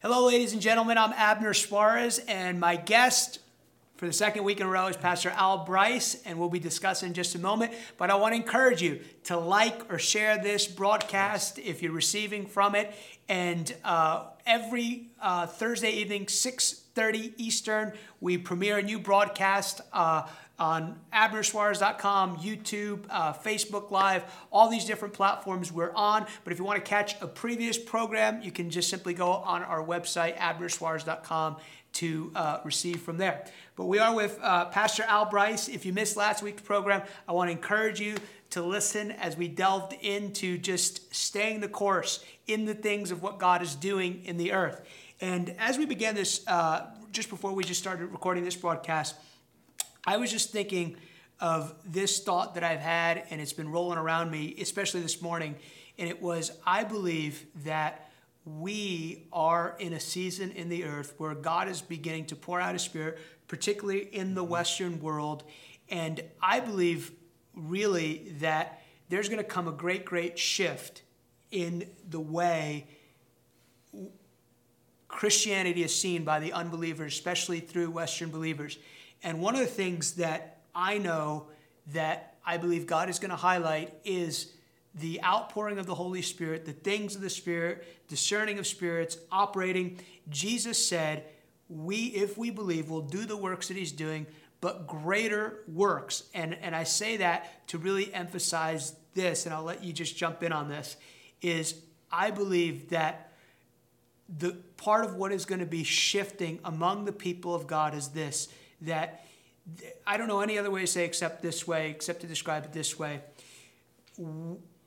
Hello, ladies and gentlemen. I'm Abner Suarez, and my guest for the second week in a row is Pastor Al Bryce, and we'll be discussing in just a moment. But I want to encourage you to like or share this broadcast if you're receiving from it. And uh, every uh, Thursday evening, 6:30 Eastern, we premiere a new broadcast. Uh, on abnersuarez.com, YouTube, uh, Facebook Live, all these different platforms we're on. But if you want to catch a previous program, you can just simply go on our website, abnersuarez.com, to uh, receive from there. But we are with uh, Pastor Al Bryce. If you missed last week's program, I want to encourage you to listen as we delved into just staying the course in the things of what God is doing in the earth. And as we began this, uh, just before we just started recording this broadcast, I was just thinking of this thought that I've had, and it's been rolling around me, especially this morning. And it was I believe that we are in a season in the earth where God is beginning to pour out His Spirit, particularly in the mm-hmm. Western world. And I believe really that there's going to come a great, great shift in the way Christianity is seen by the unbelievers, especially through Western believers. And one of the things that I know that I believe God is going to highlight is the outpouring of the Holy Spirit, the things of the Spirit, discerning of spirits, operating. Jesus said, We, if we believe, will do the works that He's doing, but greater works. And, and I say that to really emphasize this, and I'll let you just jump in on this, is I believe that the part of what is going to be shifting among the people of God is this that I don't know any other way to say except this way, except to describe it this way.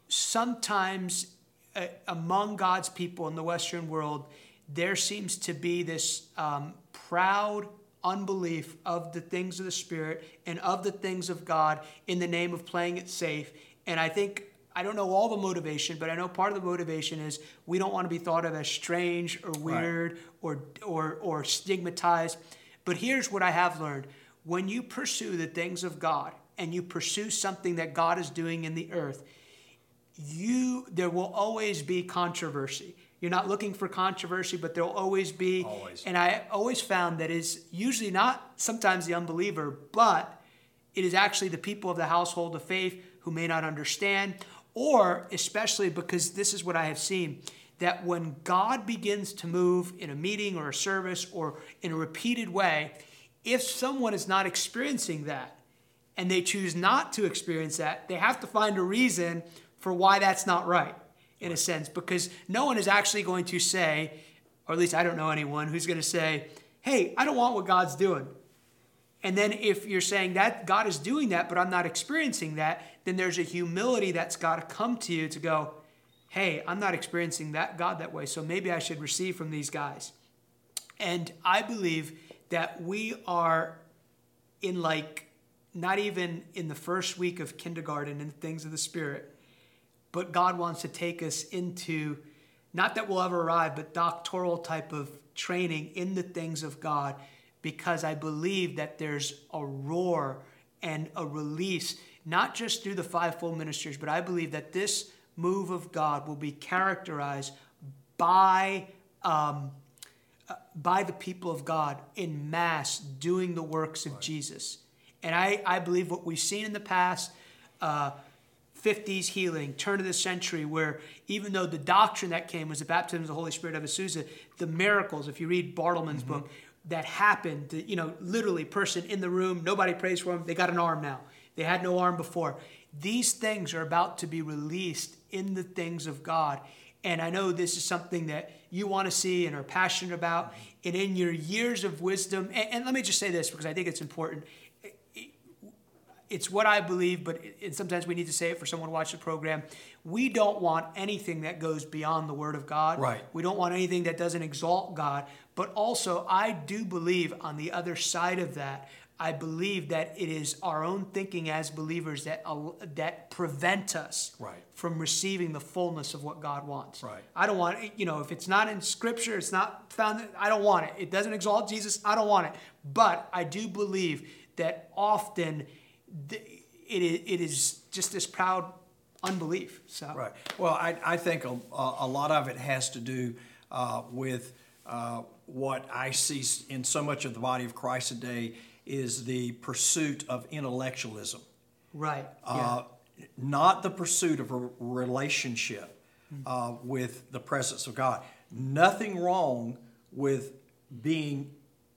Sometimes uh, among God's people in the Western world, there seems to be this um, proud unbelief of the things of the Spirit and of the things of God in the name of playing it safe. And I think, I don't know all the motivation, but I know part of the motivation is we don't want to be thought of as strange or weird right. or, or, or stigmatized. But here's what I have learned when you pursue the things of God and you pursue something that God is doing in the earth, you there will always be controversy. You're not looking for controversy, but there'll always be. Always. And I always found that is usually not sometimes the unbeliever, but it is actually the people of the household of faith who may not understand, or especially because this is what I have seen that when God begins to move in a meeting or a service or in a repeated way, if someone is not experiencing that and they choose not to experience that, they have to find a reason for why that's not right, in a sense, because no one is actually going to say, or at least I don't know anyone who's going to say, hey, I don't want what God's doing. And then if you're saying that God is doing that, but I'm not experiencing that, then there's a humility that's got to come to you to go, hey, I'm not experiencing that God that way, so maybe I should receive from these guys. And I believe that we are in like not even in the first week of kindergarten in things of the spirit, but God wants to take us into not that we'll ever arrive, but doctoral type of training in the things of God because I believe that there's a roar and a release, not just through the fivefold ministries, but I believe that this move of God will be characterized by, um, uh, by the people of God in mass doing the works of right. Jesus. And I, I believe what we've seen in the past, uh, 50s healing, turn of the century, where even though the doctrine that came was the baptism of the Holy Spirit of Azusa, the miracles, if you read Bartleman's mm-hmm. book, that happened, you know, literally person in the room, nobody prays for them, they got an arm now. They had no arm before. These things are about to be released in the things of God. And I know this is something that you want to see and are passionate about. And in your years of wisdom, and, and let me just say this because I think it's important. It's what I believe, but it, sometimes we need to say it for someone to watch the program. We don't want anything that goes beyond the Word of God. Right. We don't want anything that doesn't exalt God. But also, I do believe on the other side of that, I believe that it is our own thinking as believers that that prevent us right. from receiving the fullness of what God wants. Right. I don't want it, you know, if it's not in scripture, it's not found I don't want it. It doesn't exalt Jesus, I don't want it. But I do believe that often it is, it is just this proud unbelief. So Right. Well, I, I think a, a lot of it has to do uh, with uh, what I see in so much of the body of Christ today is the pursuit of intellectualism. Right. Uh, not the pursuit of a relationship uh, with the presence of God. Nothing wrong with being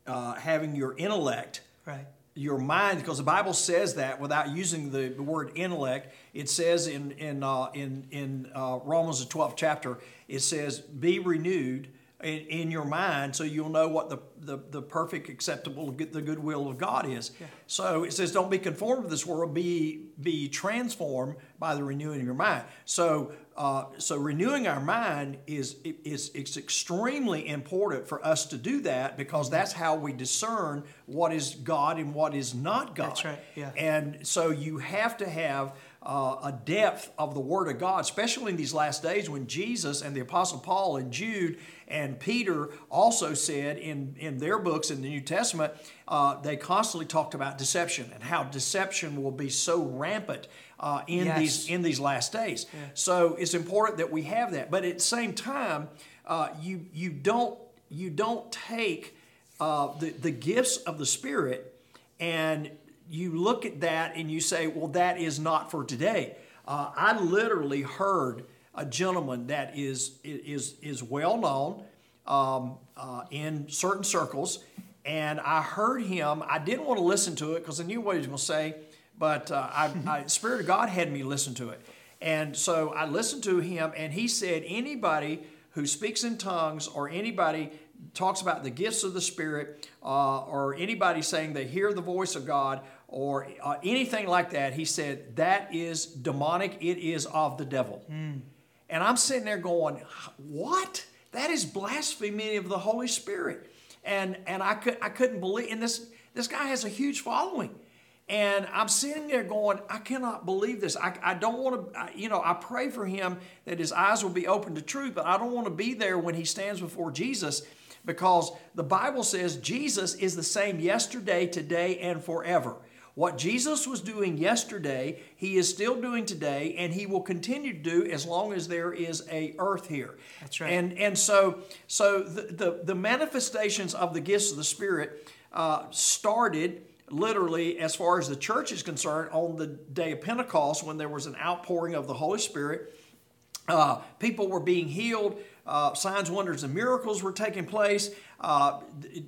uh, having your intellect, right. your mind, because the Bible says that without using the, the word intellect. It says in in uh, in in uh, Romans the twelfth chapter, it says, "Be renewed." In, in your mind, so you'll know what the, the, the perfect, acceptable, the good will of God is. Yeah. So it says, don't be conformed to this world, be be transformed by the renewing of your mind. So uh, so renewing our mind is is it's extremely important for us to do that because that's how we discern what is God and what is not God. That's right, yeah. And so you have to have uh, a depth of the Word of God, especially in these last days when Jesus and the Apostle Paul and Jude and Peter also said in, in their books in the New Testament, uh, they constantly talked about deception and how deception will be so rampant uh, in Yes. these in these last days. So it's important that we have that. But at the same time, uh, you you don't you don't take uh, the the gifts of the Spirit and you look at that and you say, well, that is not for today. Uh, I literally heard a gentleman that is is is well known um, uh, in certain circles, and I heard him. I didn't want to listen to it because I knew what he was going to say, but uh, I, I, Spirit of God had me listen to it, and so I listened to him, and he said anybody who speaks in tongues or anybody talks about the gifts of the Spirit uh, or anybody saying they hear the voice of God or uh, anything like that, he said that is demonic. It is of the devil. And I'm sitting there going, what? That is blasphemy of the Holy Spirit. And and I could I couldn't believe and this this guy has a huge following. And I'm sitting there going, I cannot believe this. I, I don't want to, I, you know, I pray for him that his eyes will be open to truth, but I don't want to be there when he stands before Jesus because the Bible says Jesus is the same yesterday, today, and forever. What Jesus was doing yesterday, he is still doing today, and he will continue to do as long as there is a earth here. That's right. And and so so the the, the manifestations of the gifts of the Spirit uh, started literally as far as the church is concerned on the day of Pentecost when there was an outpouring of the Holy Spirit. Uh, people were being healed. Uh, signs, wonders, and miracles were taking place. Uh,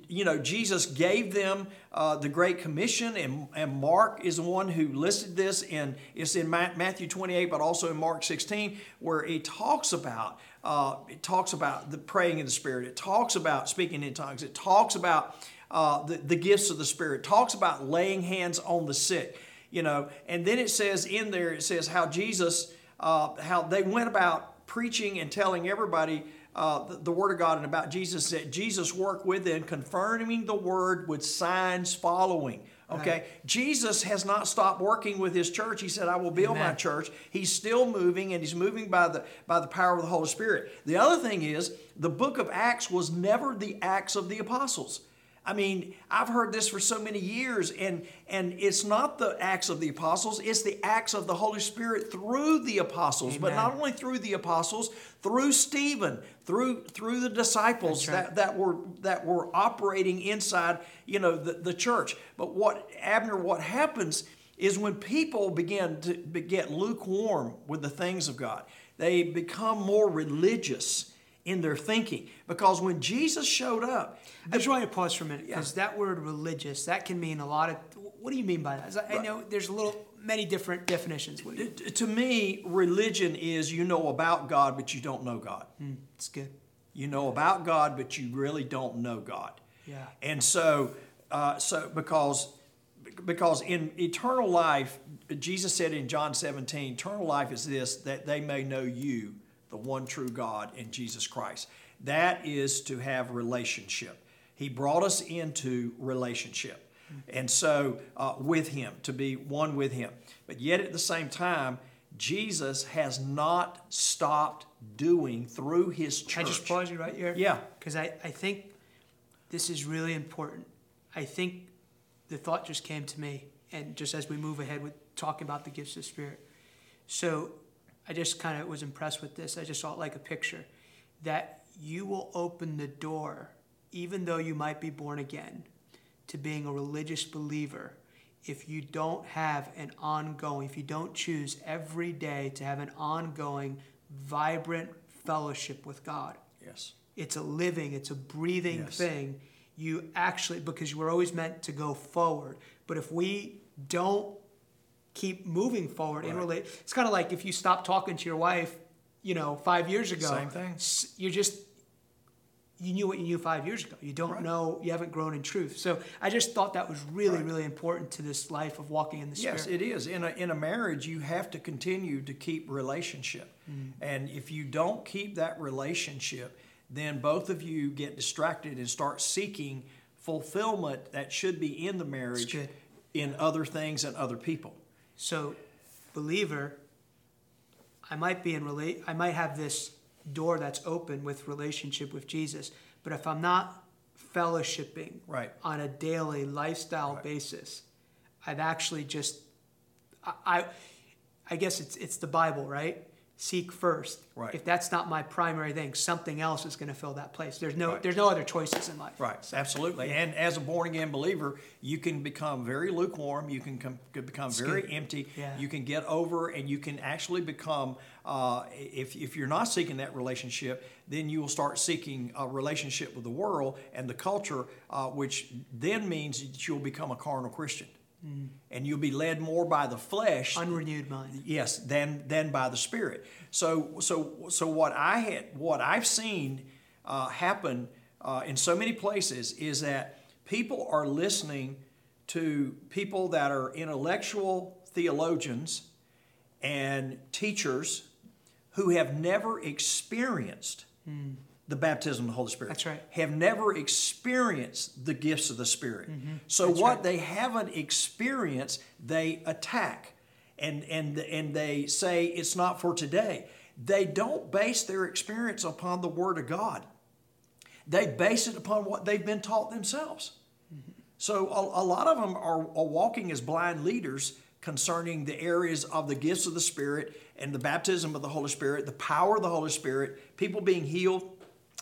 you know, Jesus gave them uh, the Great Commission, and, and Mark is the one who listed this and it's in Ma- Matthew 28, but also in Mark 16, where he talks about uh, it talks about the praying in the Spirit. It talks about speaking in tongues. It talks about uh, the, the gifts of the Spirit. It talks about laying hands on the sick. You know, and then it says in there, it says how Jesus, uh, how they went about preaching and telling everybody uh, the, the Word of God and about Jesus, that Jesus worked with them, confirming the Word with signs following. Okay, Jesus has not stopped working with His church. He said, "I will build my church." He's still moving, and He's moving by the by the power of the Holy Spirit. The other thing is, the Book of Acts was never the Acts of the apostles. I mean, I've heard this for so many years, and, and it's not the acts of the apostles, it's the acts of the Holy Spirit through the apostles, but not only through the apostles, through Stephen, through through the disciples right. that, that were that were operating inside, you know, the, the church. But what Abner, what happens is when people begin to get lukewarm with the things of God, they become more religious in their thinking. Because when Jesus showed up, I just want to pause for a minute because that word religious that can mean a lot of. What do you mean by that? I know there's a little many different definitions. To me, religion is you know about God, but you don't know God. It's good. You know about God, but you really don't know God. Yeah. And so, uh, so because because in eternal life, Jesus said in John 17, eternal life is this that they may know you, the one true God, in Jesus Christ. That is to have relationship. He brought us into relationship. And so, uh, with Him, to be one with Him. But yet at the same time, Jesus has not stopped doing through His church. Can I just pause you right here? Yeah. Because I, I think this is really important. I think the thought just came to me, and just as we move ahead with talking about the gifts of the Spirit. So I just kind of was impressed with this. I just saw it like a picture that you will open the door even though you might be born again, to being a religious believer, if you don't have an ongoing, if you don't choose every day to have an ongoing, vibrant fellowship with God, Yes. it's a living, it's a breathing Yes. thing. You actually, because you were always meant to go forward. But if we don't keep moving forward in relate, it's kind of like if you stop talking to your wife, you know, five years ago. Same thing. You're just, you knew what you knew five years ago. You don't Right. know, you haven't grown in truth. So I just thought that was really, Right. really important to this life of walking in the Spirit. Yes, it is. In a, in a marriage, you have to continue to keep relationship. Mm. And if you don't keep that relationship, then both of you get distracted and start seeking fulfillment that should be in the marriage in other things and other people. So, believer, I might be in relate. I might have this door that's open with relationship with Jesus, but if I'm not fellowshipping Right. on a daily lifestyle Right. basis, I've actually just, I, I, I guess it's it's the Bible, right? Seek first. Right. If that's not my primary thing, something else is going to fill that place. There's no Right. there's no other choices in life. Right, absolutely. And as a born again believer, you can become very lukewarm. You can, com- become very good. empty. Yeah. You can get over, and you can actually become. Uh, if if you're not seeking that relationship, then you will start seeking a relationship with the world and the culture, uh, which then means that you'll become a carnal Christian, and you'll be led more by the flesh Unrenewed mind. yes than than by the spirit. So so so what i had what i've seen uh, happen uh, in so many places is that people are listening to people that are intellectual theologians and teachers who have never experienced the baptism of the Holy Spirit. That's right. Have never experienced the gifts of the Spirit. Mm-hmm. So That's what right. they haven't experienced, they attack. And, and, and they say it's not for today. They don't base their experience upon the Word of God. They base it upon what they've been taught themselves. Mm-hmm. So a, a lot of them are, are walking as blind leaders concerning the areas of the gifts of the Spirit and the baptism of the Holy Spirit, the power of the Holy Spirit, people being healed,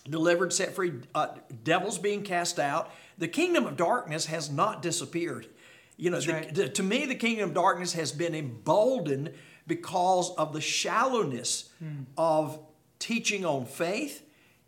delivered, set free, uh, devils being cast out. The kingdom of darkness has not disappeared. You know, the- right. the- to me, the kingdom of darkness has been emboldened because of the shallowness of teaching on faith,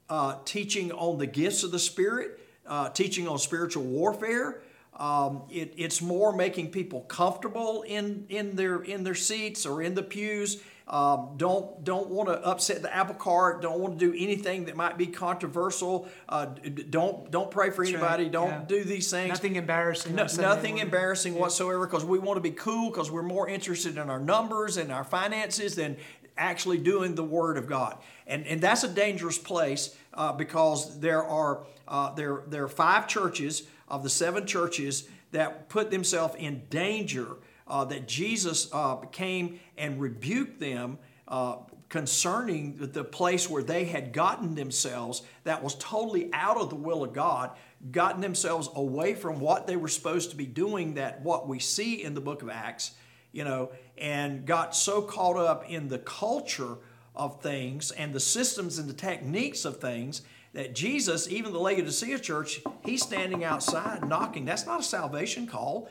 uh, teaching on the gifts of the Spirit, uh, teaching on spiritual warfare. Um, it, it's more making people comfortable in, in their in their seats or in the pews. Um, don't don't want to upset the apple cart. Don't want to do anything that might be controversial. Uh, don't don't pray for That's right, anybody. Don't yeah. do these things. Nothing embarrassing. No, nothing embarrassing whatsoever because we want to be cool because we're more interested in our numbers and our finances than actually doing the Word of God. And, and that's a dangerous place uh, because there are, uh, there, there are five churches of the seven churches that put themselves in danger uh, that Jesus uh, came and rebuked them uh, concerning the- place where they had gotten themselves that was totally out of the will of God, gotten themselves away from what they were supposed to be doing, that what we see in the book of Acts, you know, and got so caught up in the culture of things and the systems and the techniques of things that Jesus, even the Laodicea church, he's standing outside knocking. That's not a salvation call.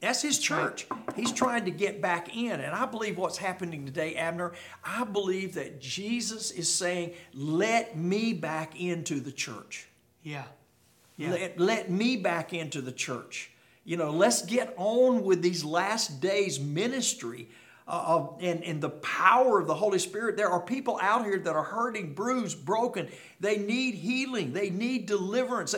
That's his church. He's trying to get back in. And I believe what's happening today, Abner, I believe that Jesus is saying, let me back into the church. Yeah. Yeah. Let, let me back into the church. You know, let's get on with these last days ministry uh, and, and the power of the Holy Spirit. There are people out here that are hurting, bruised, broken. They need healing. They need deliverance.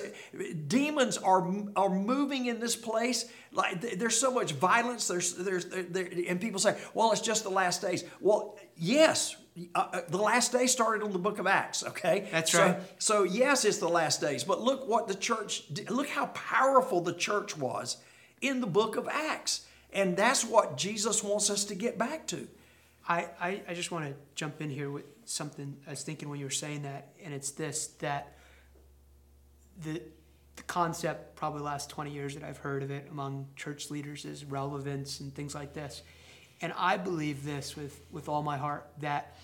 Demons are, are moving in this place. Like there's so much violence. There's, there's, there, and people say, well, it's just the last days. Well, yes, uh, uh, the last day started on the book of Acts, okay? That's So- right. so yes, it's the last days, but look what the church did. Look how powerful the church was in the book of Acts. And that's what Jesus wants us to get back to. I, I, I just want to jump in here with something I was thinking when you were saying that, and it's this that the, the concept, probably last 20 years that I've heard of it among church leaders, is relevance and things like this. And I believe this with, with all my heart that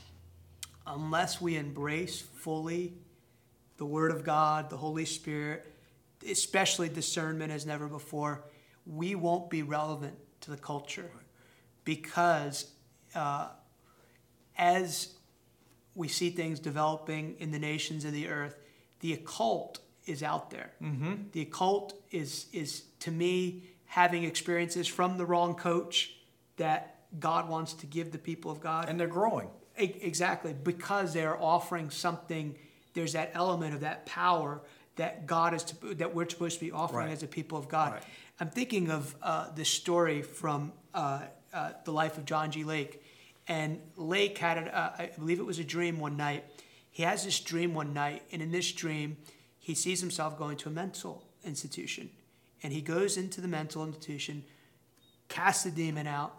unless we embrace fully the Word of God, the Holy Spirit, especially discernment as never before, we won't be relevant to the culture because uh, as we see things developing in the nations of the earth, the occult is out there. Mm-hmm. The occult is is to me having experiences from the wrong coach that God wants to give the people of God. And they're growing. Exactly, because they're offering something. There's that element of that power that God is to, that we're supposed to be offering Right. as a people of God. Right. I'm thinking of uh, this story from uh, uh, the life of John G. Lake, and Lake had, a, uh, I believe it was a dream one night. He has this dream one night, and in this dream, he sees himself going to a mental institution, and he goes into the mental institution, casts the demon out,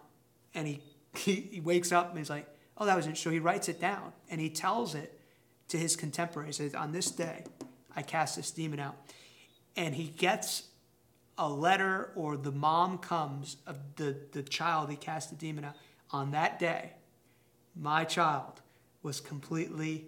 and he, he, he wakes up and he's like, oh, that was it. So he writes it down and he tells it to his contemporaries. He says, on this day, I cast this demon out. And he gets a letter or the mom comes of the, the child he cast the demon out. On that day, my child was completely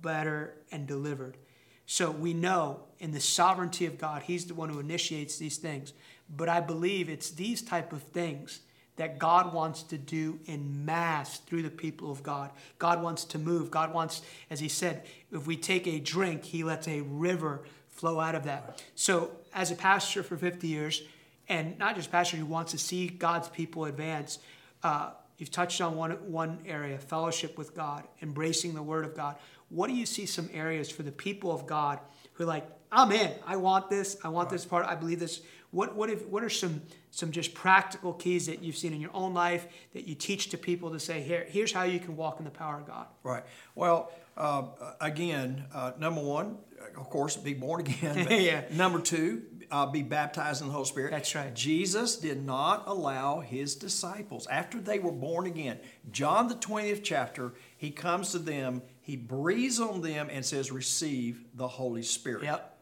better and delivered. So we know in the sovereignty of God, He's the one who initiates these things. But I believe it's these type of things that God wants to do in mass through the people of God. God wants to move. God wants, as He said, if we take a drink, He lets a river flow out of that. So as a pastor for 50 years, and not just pastor who wants to see God's people advance, uh, you've touched on one, one area, fellowship with God, embracing the Word of God. What do you see some areas for the people of God who are like, I'm in, I want this, I want this part, I believe this. What, what, if, what are some, some just practical keys that you've seen in your own life that you teach to people to say, Here, here's how you can walk in the power of God? Right. Well, uh, again, uh, number one, of course, be born again. Yeah. Number two, uh, be baptized in the Holy Spirit. That's right. Jesus did not allow his disciples, after they were born again, John the 20th chapter, he comes to them, he breathes on them and says, Receive the Holy Spirit. Yep.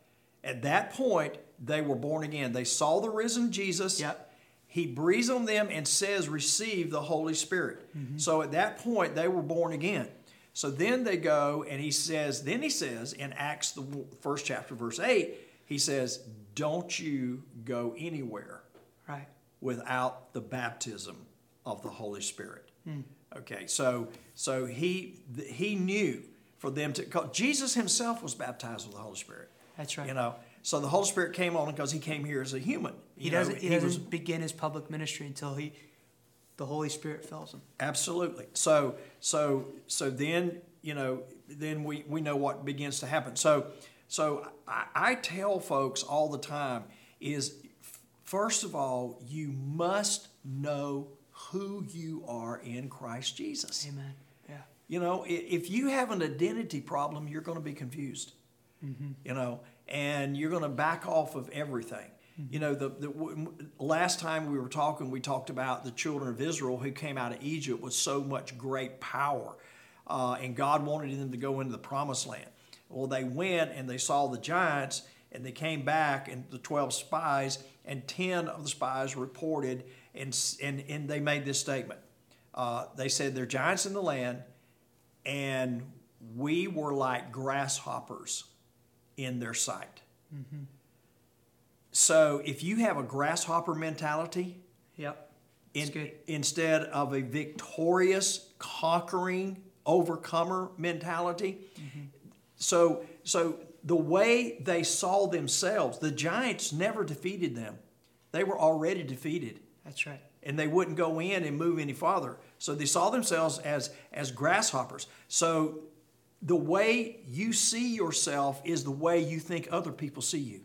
At that point, they were born again. They saw the risen Jesus. Yep. He breathes on them and says, Receive the Holy Spirit. Mm-hmm. So at that point, they were born again. So then they go and he says, then he says in Acts, the first chapter, verse 8, he says, Don't you go anywhere Right. without the baptism of the Holy Spirit. Hmm. Okay, so so he he knew for them to Jesus himself was baptized with the Holy Spirit. That's right. You know, so the Holy Spirit came on because he came here as a human. He doesn't, he doesn't was- begin his public ministry until he, the Holy Spirit fills him. Absolutely. So so so then you know then we we know what begins to happen. So so I, I tell folks all the time is first of all you must know who you are in Christ Jesus. Amen. Yeah. You know, if you have an identity problem, you're going to be confused. You know, and you're going to back off of everything. You know, the, the last time we were talking, we talked about the children of Israel who came out of Egypt with so much great power, uh, and God wanted them to go into the promised land. Well, they went and they saw the giants, and they came back, and the 12 spies, and 10 of the spies reported, and, and, and they made this statement. Uh, they said, There are giants in the land, and we were like grasshoppers in their sight. So if you have a grasshopper mentality Yep. in- instead of a victorious, conquering, overcomer mentality, so so the way they saw themselves, the giants never defeated them. They were already defeated That's right. and they wouldn't go in and move any farther. So they saw themselves as as grasshoppers. So the way you see yourself is the way you think other people see you.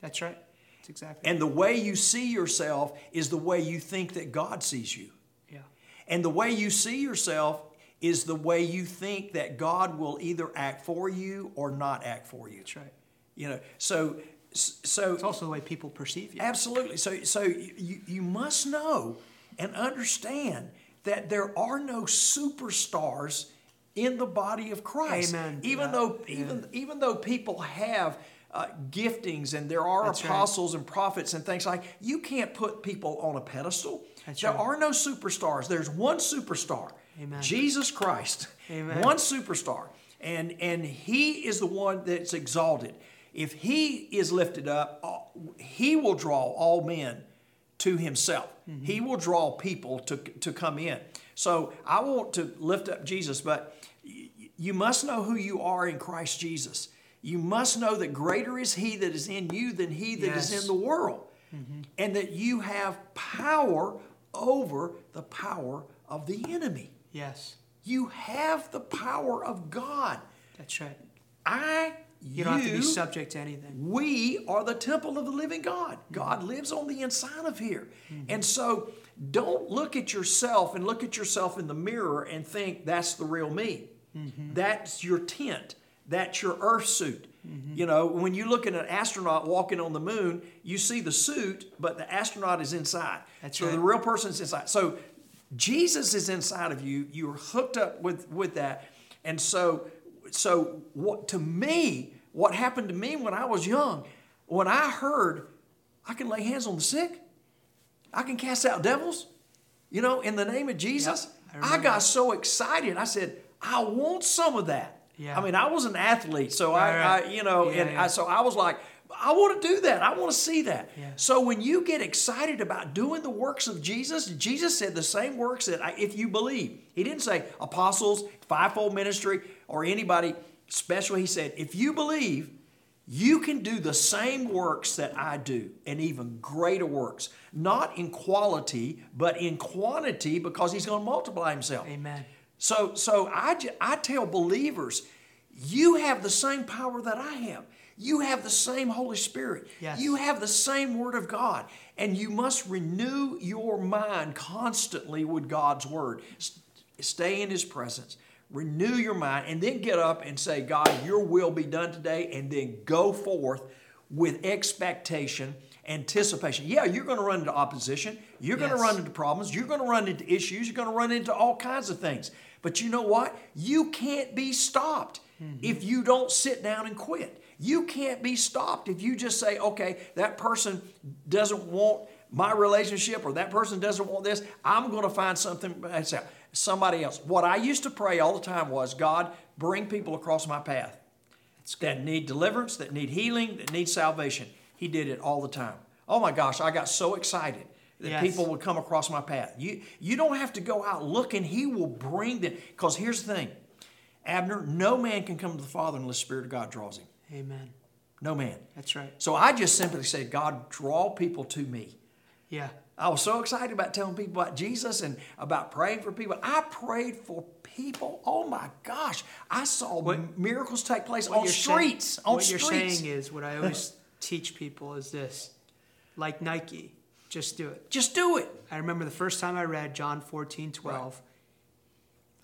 That's right. That's exactly. And the way you see yourself is the way you think that God sees you. yeah. And the way you see yourself is the way you think that God will either act for you or not act for you. That's right. You know, so so It's also the way people perceive you. Absolutely. So, so you, you must know and understand that there are no superstars in the body of Christ. Amen Even that. though even even though people have uh, giftings and there are That's right. apostles and prophets and things like you can't put people on a pedestal. That's there right. are no superstars. There's one superstar. Amen. Jesus Christ. Amen. One superstar. And, and he is the one that's exalted. If he is lifted up, uh, he will draw all men to himself. He will draw people to, to come in. So I want to lift up Jesus, but you must know who you are in Christ Jesus. You must know that greater is he that is in you than he that is Yes. in the world. And that you have power over the power of the enemy. Yes, You have the power of God. that's right. I, You don't have to be subject to anything. we are the temple of the living God. God lives on the inside of here. And so don't look at yourself and look at yourself in the mirror and think that's the real me. Mm-hmm. That's your tent. That's your earth suit. Mm-hmm. You know, when you look at an astronaut walking on the moon, you see the suit, but the astronaut is inside. That's so right. the real person's inside. So Jesus is inside of you. You're hooked up with with that. And so so what to me, what happened to me when I was young, when I heard I can lay hands on the sick, I can cast out devils, you know, in the name of Jesus. Yep, I I, got so excited. I said, I want some of that. Yeah. I mean, I was an athlete, so I, right. I, you know, Yeah, and yeah. I, so I was like, I want to do that. I want to see that. Yeah. So when you get excited about doing the works of Jesus, Jesus said the same works that I, if you believe. He didn't say apostles, fivefold ministry, or anybody special. He said, if you believe, you can do the same works that I do and even greater works. Not in quality, but in quantity because he's going to multiply himself. Amen. So, so I, I tell believers, you have the same power that I have. You have the same Holy Spirit. Yes. You have the same Word of God. And you must renew your mind constantly with God's Word. Stay in His presence. Renew your mind and then get up and say, God, your will be done today. And then go forth with expectation, anticipation. Yeah, you're going to run into opposition. You're going to run into problems. You're going to run into issues. You're going to run into all kinds of things. But you know what? You can't be stopped mm-hmm. if you don't sit down and quit. You can't be stopped if you just say, okay, that person doesn't want my relationship or that person doesn't want this. I'm going to find something out. Somebody else. What I used to pray all the time was, God, bring people across my path that need deliverance, that need healing, that need salvation. He did it all the time. Oh my gosh, I got so excited that Yes. people would come across my path. You you don't have to go out looking, he will bring them. Because here's the thing, Abner, no man can come to the Father unless the Spirit of God draws him. Amen. No man. That's right. So I just simply said, God, draw people to me. Yeah. I was so excited about telling people about Jesus and about praying for people. I prayed for people. Oh my gosh. I saw What- miracles take place on streets. saying, on what streets. you're saying is what I always teach people is this: like Nike, just do it. Just do it. I remember the first time I read John 14, 12,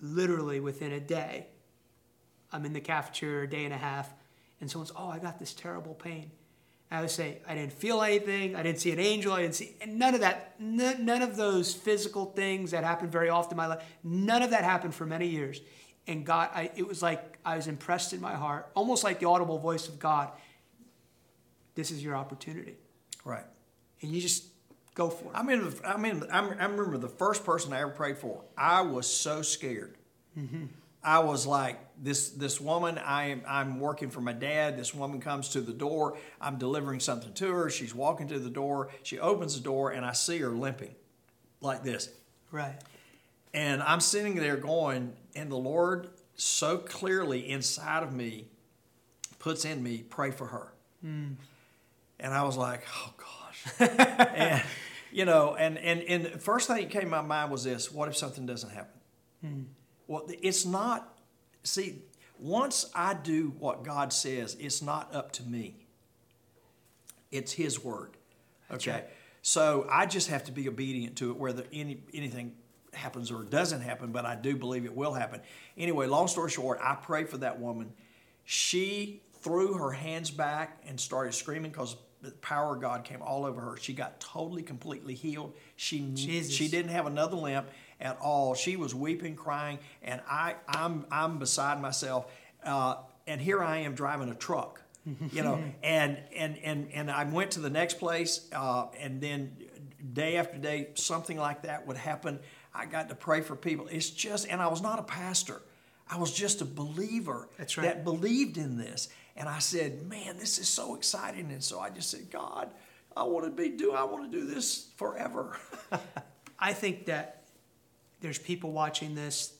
literally within a day, I'm in the cafeteria a day and a half, and someone's, oh, I got this terrible pain. And I would say, I didn't feel anything, I didn't see an angel, I didn't see, none of that, none, none of those physical things that happen very often in my life, none of that happened for many years. And God, I, it was like I was impressed in my heart, almost like the audible voice of God. This is your opportunity. Right. And you just go for it. I mean, I mean, I I remember the first person I ever prayed for. I was so scared. Mm-hmm. I was like, this this woman. I am I'm working for my dad. This woman comes to the door. I'm delivering something to her. She's walking to the door. She opens the door, and I see her limping, like this. Right. And I'm sitting there going, and the Lord so clearly inside of me puts in me, pray for her. Mm. And I was like, oh gosh. and, you know, and, and, and the first thing that came to my mind was this what if something doesn't happen? Hmm. Well, it's not, see, once I do what God says, it's not up to me, it's His word. Okay. right. So I just have to be obedient to it, whether any anything happens or doesn't happen. But I do believe it will happen. Anyway, long story short, I prayed for that woman. She threw her hands back and started screaming because the power of God came all over her. She got totally, completely healed. She Jesus. she didn't have another limp at all. She was weeping, crying, and I I'm I'm beside myself. Uh, and here I am driving a truck you know and and and and i went to the next place uh, and then day after day something like that would happen i got to pray for people it's just and i was not a pastor I was just a believer right. that believed in this. And I said, man, this is so exciting. And so I just said, God, I want to be do I want to do this forever. I think that there's people watching this,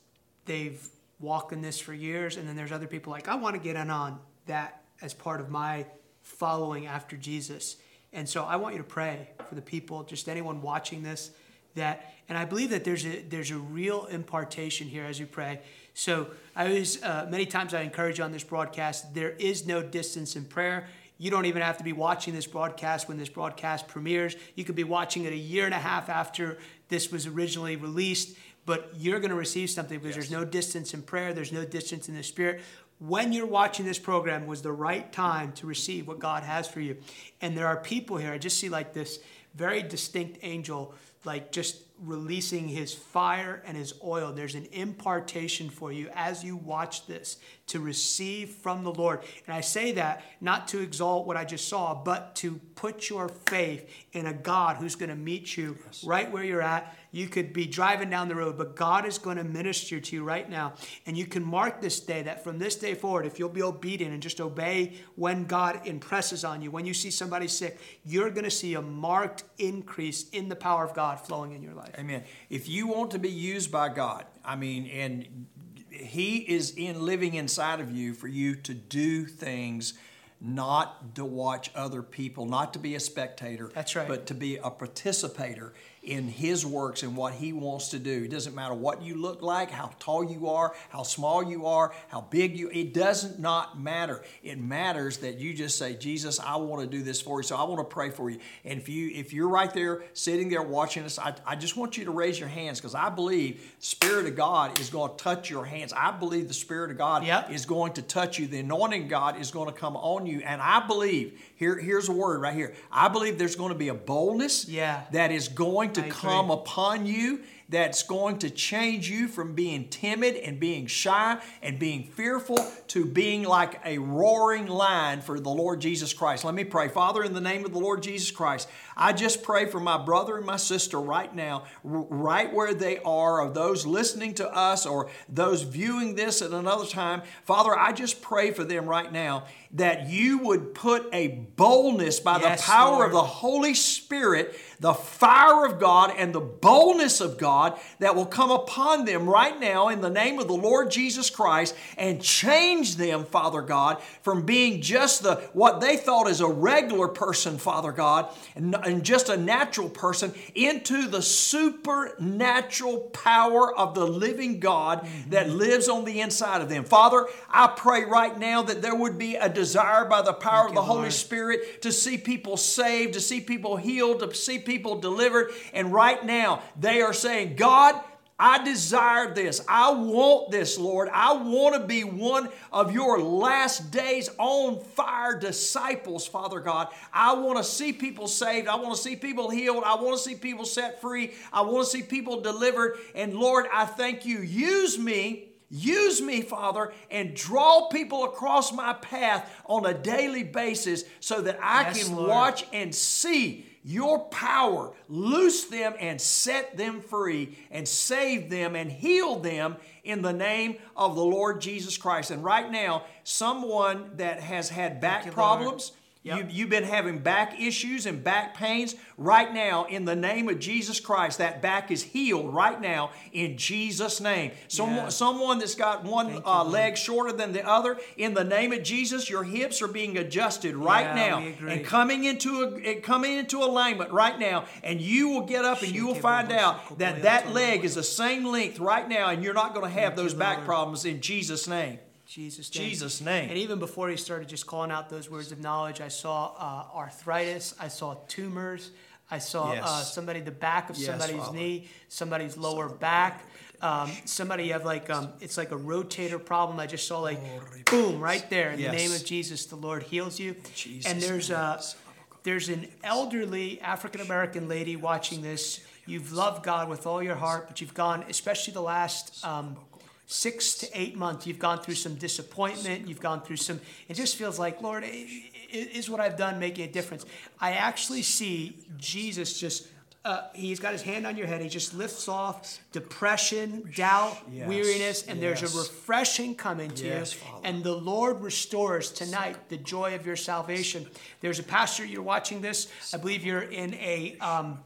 they've walked in this for years, and then there's other people like, I want to get in on that as part of my following after Jesus. And so I want you to pray for the people, just anyone watching this, that, and I believe that there's a there's a real impartation here as you pray. So I always, uh, many times I encourage on this broadcast, there is no distance in prayer. You don't even have to be watching this broadcast when this broadcast premieres. You could be watching it a year and a half after this was originally released, but you're going to receive something because there's no distance in prayer, there's no distance in the spirit. When you're watching this program was the right time to receive what God has for you. And there are people here, I just see like this very distinct angel, like just releasing his fire and his oil. There's an impartation for you as you watch this to receive from the Lord. And I say that not to exalt what I just saw, but to put your faith in a God who's going to meet you right where you're at. You could be driving down the road, but God is going to minister to you right now. And you can mark this day that from this day forward, if you'll be obedient and just obey when God impresses on you, when you see somebody sick, you're going to see a marked increase in the power of God flowing in your life. Amen. If you want to be used by God, I mean, and He is in living inside of you for you to do things, not to watch other people, not to be a spectator. That's right. But to be a participator in His works and what He wants to do. It doesn't matter what you look like, how tall you are, how small you are, how big you. It doesn't not matter. It matters that you just say, Jesus, I want to do this for you. So I want to pray for you. And if you if you're right there sitting there watching us, I, I just want you to raise your hands because I believe Spirit of God is going to touch your hands. I believe the Spirit of God Yep. is going to touch you. The anointing of God is going to come on you. And I believe, here, here's a word right here. I believe there's going to be a boldness Yeah. that is going to come upon you that's going to change you from being timid and being shy and being fearful to being like a roaring lion for the Lord Jesus Christ. Let me pray. Father, in the name of the Lord Jesus Christ, I just pray for my brother and my sister right now, right where they are, of those listening to us or those viewing this at another time. Father, I just pray for them right now that you would put a boldness by Yes, the power Lord. of the Holy Spirit, the fire of God, and the boldness of God that will come upon them right now in the name of the Lord Jesus Christ and change them, Father God, from being just the what they thought is a regular person, Father God, and, and just a natural person, into the supernatural power of the living God that mm-hmm. lives on the inside of them. Father, I pray right now that there would be a desire by the power of the Holy Lord. Spirit to see people saved, to see people healed, to see people delivered. And right now, they are saying, God, I desire this. I want this, Lord. I want to be one of your last days on fire disciples, Father God. I want to see people saved. I want to see people healed. I want to see people set free. I want to see people delivered. And Lord, I thank you. Use me. Use me, Father, and draw people across my path on a daily basis so that I Yes, can Lord. watch and see your power. Loose them and set them free and save them and heal them in the name of the Lord Jesus Christ. And right now, someone that has had back problems, Yep. you, you've been having back issues and back pains. Right now, in the name of Jesus Christ, that back is healed right now in Jesus' name. Someone, Yeah. someone that's got one Thank you, uh, leg shorter than the other, in the name of Jesus, your hips are being adjusted right Yeah, now and coming into a, coming into alignment right now. And you will get up and you will find out that that leg is the same length right now, and you're not going to have those back problems in Jesus' name. Jesus' name. Jesus' name. And even before he started just calling out those words of knowledge, I saw uh, arthritis, I saw tumors, I saw uh, somebody the back of Yes, somebody's Father. knee, somebody's lower back. Um, somebody have like um, it's like a rotator problem. I just saw like boom right there in the name of Jesus. The Lord heals you. Jesus' and there's uh, there's an elderly African American lady watching this. You've loved God with all your heart, but you've gone, especially the last um, six to eight months, you've gone through some disappointment. You've gone through some, it just feels like, Lord, is what I've done making a difference? I actually see Jesus just uh, he's got his hand on your head. He just lifts off depression, doubt, Yes. weariness, and there's a refreshing coming to Yes, you. Father. And the Lord restores tonight the joy of your salvation. There's a pastor, you're watching this. I believe you're in a. Um,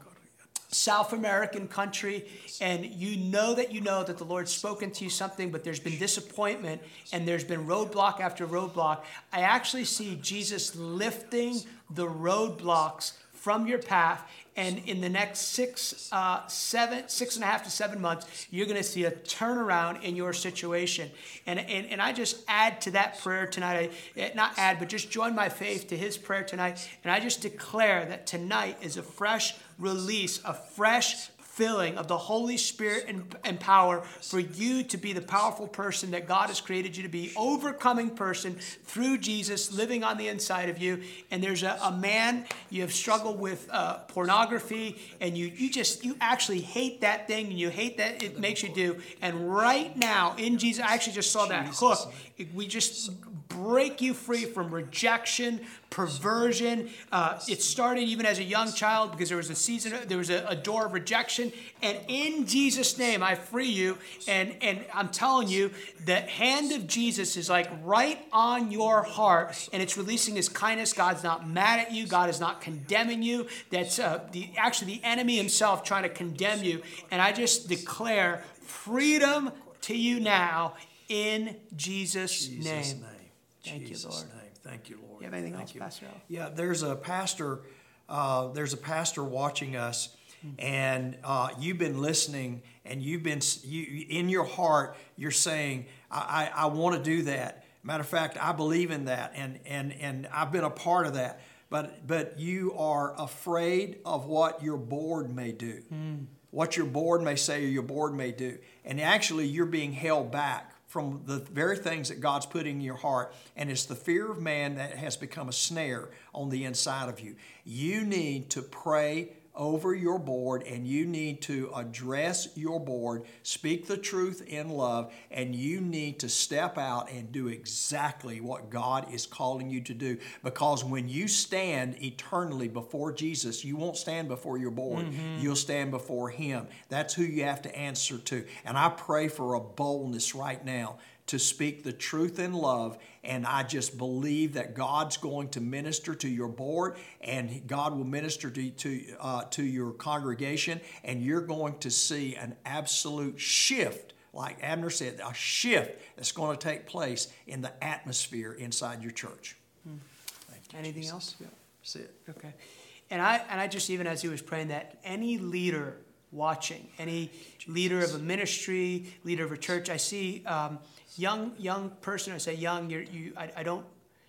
South American country, and you know that you know that the Lord's spoken to you something, but there's been disappointment and there's been roadblock after roadblock. I actually see Jesus lifting the roadblocks from your path, and in the next six, uh, seven, six and a half to seven months, you're going to see a turnaround in your situation. And, and, and I just add to that prayer tonight, I, eh, not add, but just join my faith to his prayer tonight, and I just declare that tonight is a fresh release, a fresh filling of the Holy Spirit and, and power for you to be the powerful person that God has created you to be, overcoming person through Jesus living on the inside of you. And there's a, a man you have struggled with uh, pornography, and you you just you actually hate that thing, and you hate that it makes you do. And right now, in Jesus, I actually just saw that hook. We just break you free from rejection, perversion. Uh, it started even as a young child because there was a season, there was a, a door of rejection. And in Jesus' name, I free you. And, and I'm telling you, the hand of Jesus is like right on your heart and it's releasing his kindness. God's not mad at you, God is not condemning you. That's uh, the, actually the enemy himself trying to condemn you. And I just declare freedom to you now in Jesus', Jesus' name. name. Thank you, Lord. name. Thank you, Lord. You have anything Thank else, you. Pastor Al? Yeah, there's a pastor. Uh, there's a pastor watching us, Hmm. and uh, you've been listening, and you've been you in your heart. You're saying, "I, I, I want to do that." Matter of fact, I believe in that, and and and I've been a part of that. But but you are afraid of what your board may do, what your board may say or your board may do, and actually you're being held back from the very things that God's put in your heart, and it's the fear of man that has become a snare on the inside of you. You need to pray over your board and you need to address your board, speak the truth in love, and you need to step out and do exactly what God is calling you to do. Because when you stand eternally before Jesus, you won't stand before your board, mm-hmm. you'll stand before Him. That's who you have to answer to. And I pray for a boldness right now to speak the truth in love. And I just believe that God's going to minister to your board and God will minister to, to, uh, to your congregation. And you're going to see an absolute shift, like Abner said, a shift that's going to take place in the atmosphere inside your church. Thank you, Anything Jesus. else? That's it. Okay. And I and I just even as he was praying that any leader watching, any leader of a ministry, leader of a church, I see um, young young person. I say young. You're you. I, I don't.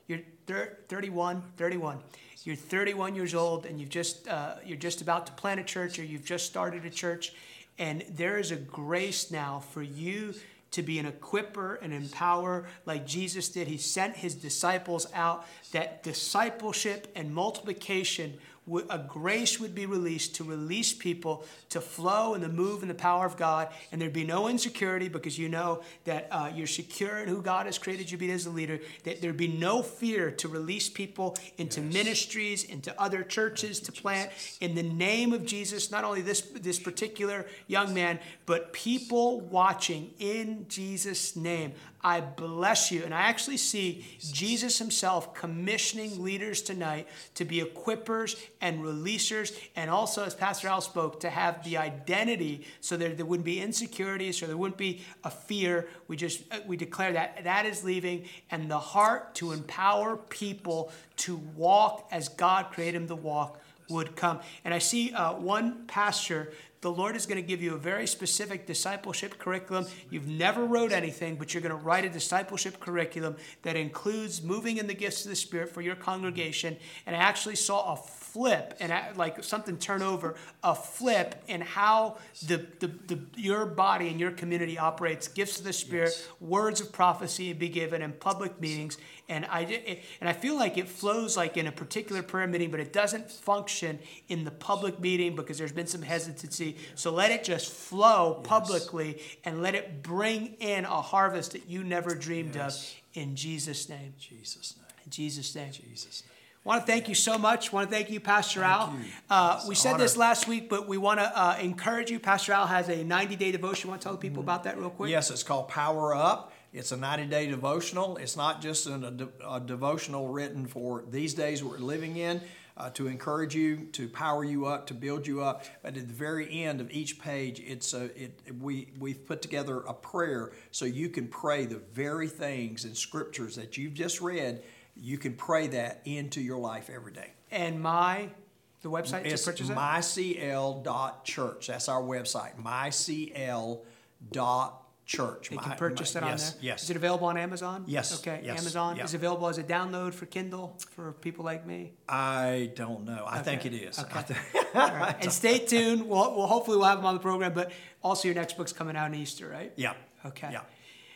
You're thir- 31, 31. You're 31 years old, and you've just uh, you're just about to plant a church, or you've just started a church, and there is a grace now for you to be an equiper and empower like Jesus did. He sent his disciples out that discipleship and multiplication a grace would be released to release people to flow in the move and the power of God, and there'd be no insecurity because you know that uh, you're secure in who God has created you to be as a leader. That there'd be no fear to release people into ministries, into other churches to plant in the name of Jesus. Not only this this particular young man, but people watching in Jesus' name. I bless you. And I actually see Jesus himself commissioning leaders tonight to be equippers and releasers, and also, as Pastor Al spoke, to have the identity so that there wouldn't be insecurities, so there wouldn't be a fear. We just uh, we declare that that is leaving, and the heart to empower people to walk as God created them to walk would come. And I see uh, one pastor the Lord is going to give you a very specific discipleship curriculum. You've never wrote anything, but you're going to write a discipleship curriculum that includes moving in the gifts of the Spirit for your congregation. And I actually saw a flip and I- like something turn over, a flip in how the, the, the your body and your community operates. Gifts of the Spirit, words of prophecy be given in public meetings. And I it- and I feel like it flows like in a particular prayer meeting, but it doesn't function in the public meeting because there's been some hesitancy. So let it just flow publicly and let it bring in a harvest that you never dreamed Yes. of in Jesus' name. Jesus' name. In Jesus' name. Jesus' name. Want to thank you so much. want to thank you, Pastor Al. Uh, we said this last week, but we want to uh, encourage you. Pastor Al has a 90 day devotion. Want to tell the people about that real quick? Yes, it's called Power Up. It's a 90 day devotional. It's not just an, a, de- a devotional written for these days we're living in uh, to encourage you, to power you up, to build you up. But at the very end of each page, it's a, it, we, we've put together a prayer so you can pray the very things and scriptures that you've just read. You can pray that into your life every day. And my, the website It's to purchase it? mycl.church. That's our website, mycl.church. They can purchase it on yes, there. Yes. Is it available on Amazon? Yes, Okay. yes, Amazon yeah. is it available as a download for Kindle for people like me. I don't know. I think it is. Okay. All right. And stay tuned. We'll, we'll hopefully we'll have them on the program. But also your next book's coming out in Easter, right? yeah. Okay. Yeah.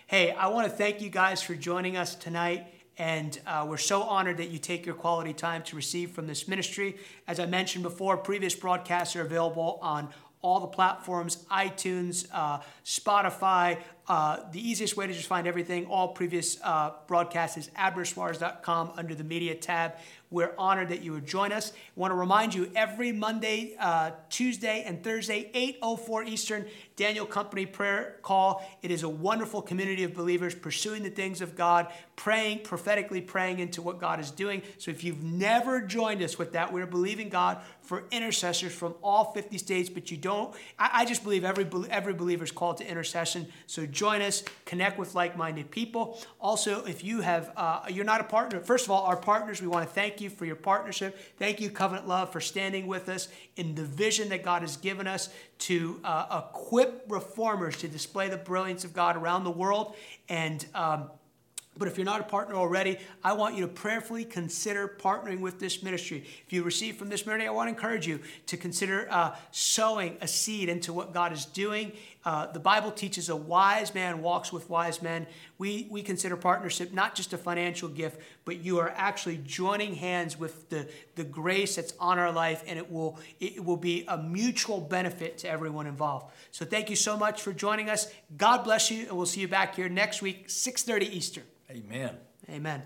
Hey, I want to thank you guys for joining us tonight. And uh, we're so honored that you take your quality time to receive from this ministry. As I mentioned before, previous broadcasts are available on all the platforms iTunes, uh, Spotify. Uh, the easiest way to just find everything, all previous uh, broadcasts is abnersuarez.com under the media tab. We're honored that you would join us. I want to remind you every Monday, uh, Tuesday, and Thursday, 8.04 Eastern, Daniel Company prayer call. It is a wonderful community of believers pursuing the things of God, praying, prophetically praying into what God is doing. So if you've never joined us with that, we're believing God for intercessors from all 50 states, but you don't, I, I just believe every, every believer is called to intercession. So join us, connect with like-minded people. Also, if you have, uh, you're not a partner, first of all, our partners, we want to thank you for your partnership. Thank you, Covenant Love, for standing with us in the vision that God has given us to uh, equip reformers to display the brilliance of God around the world. And um, but if you're not a partner already, I want you to prayerfully consider partnering with this ministry. If you receive from this ministry, I want to encourage you to consider uh, sowing a seed into what God is doing. Uh, the Bible teaches a wise man walks with wise men. We, we consider partnership not just a financial gift, but you are actually joining hands with the, the grace that's on our life, and it will, it will be a mutual benefit to everyone involved. So thank you so much for joining us. God bless you, and we'll see you back here next week, 6.30 Eastern. Amen. Amen.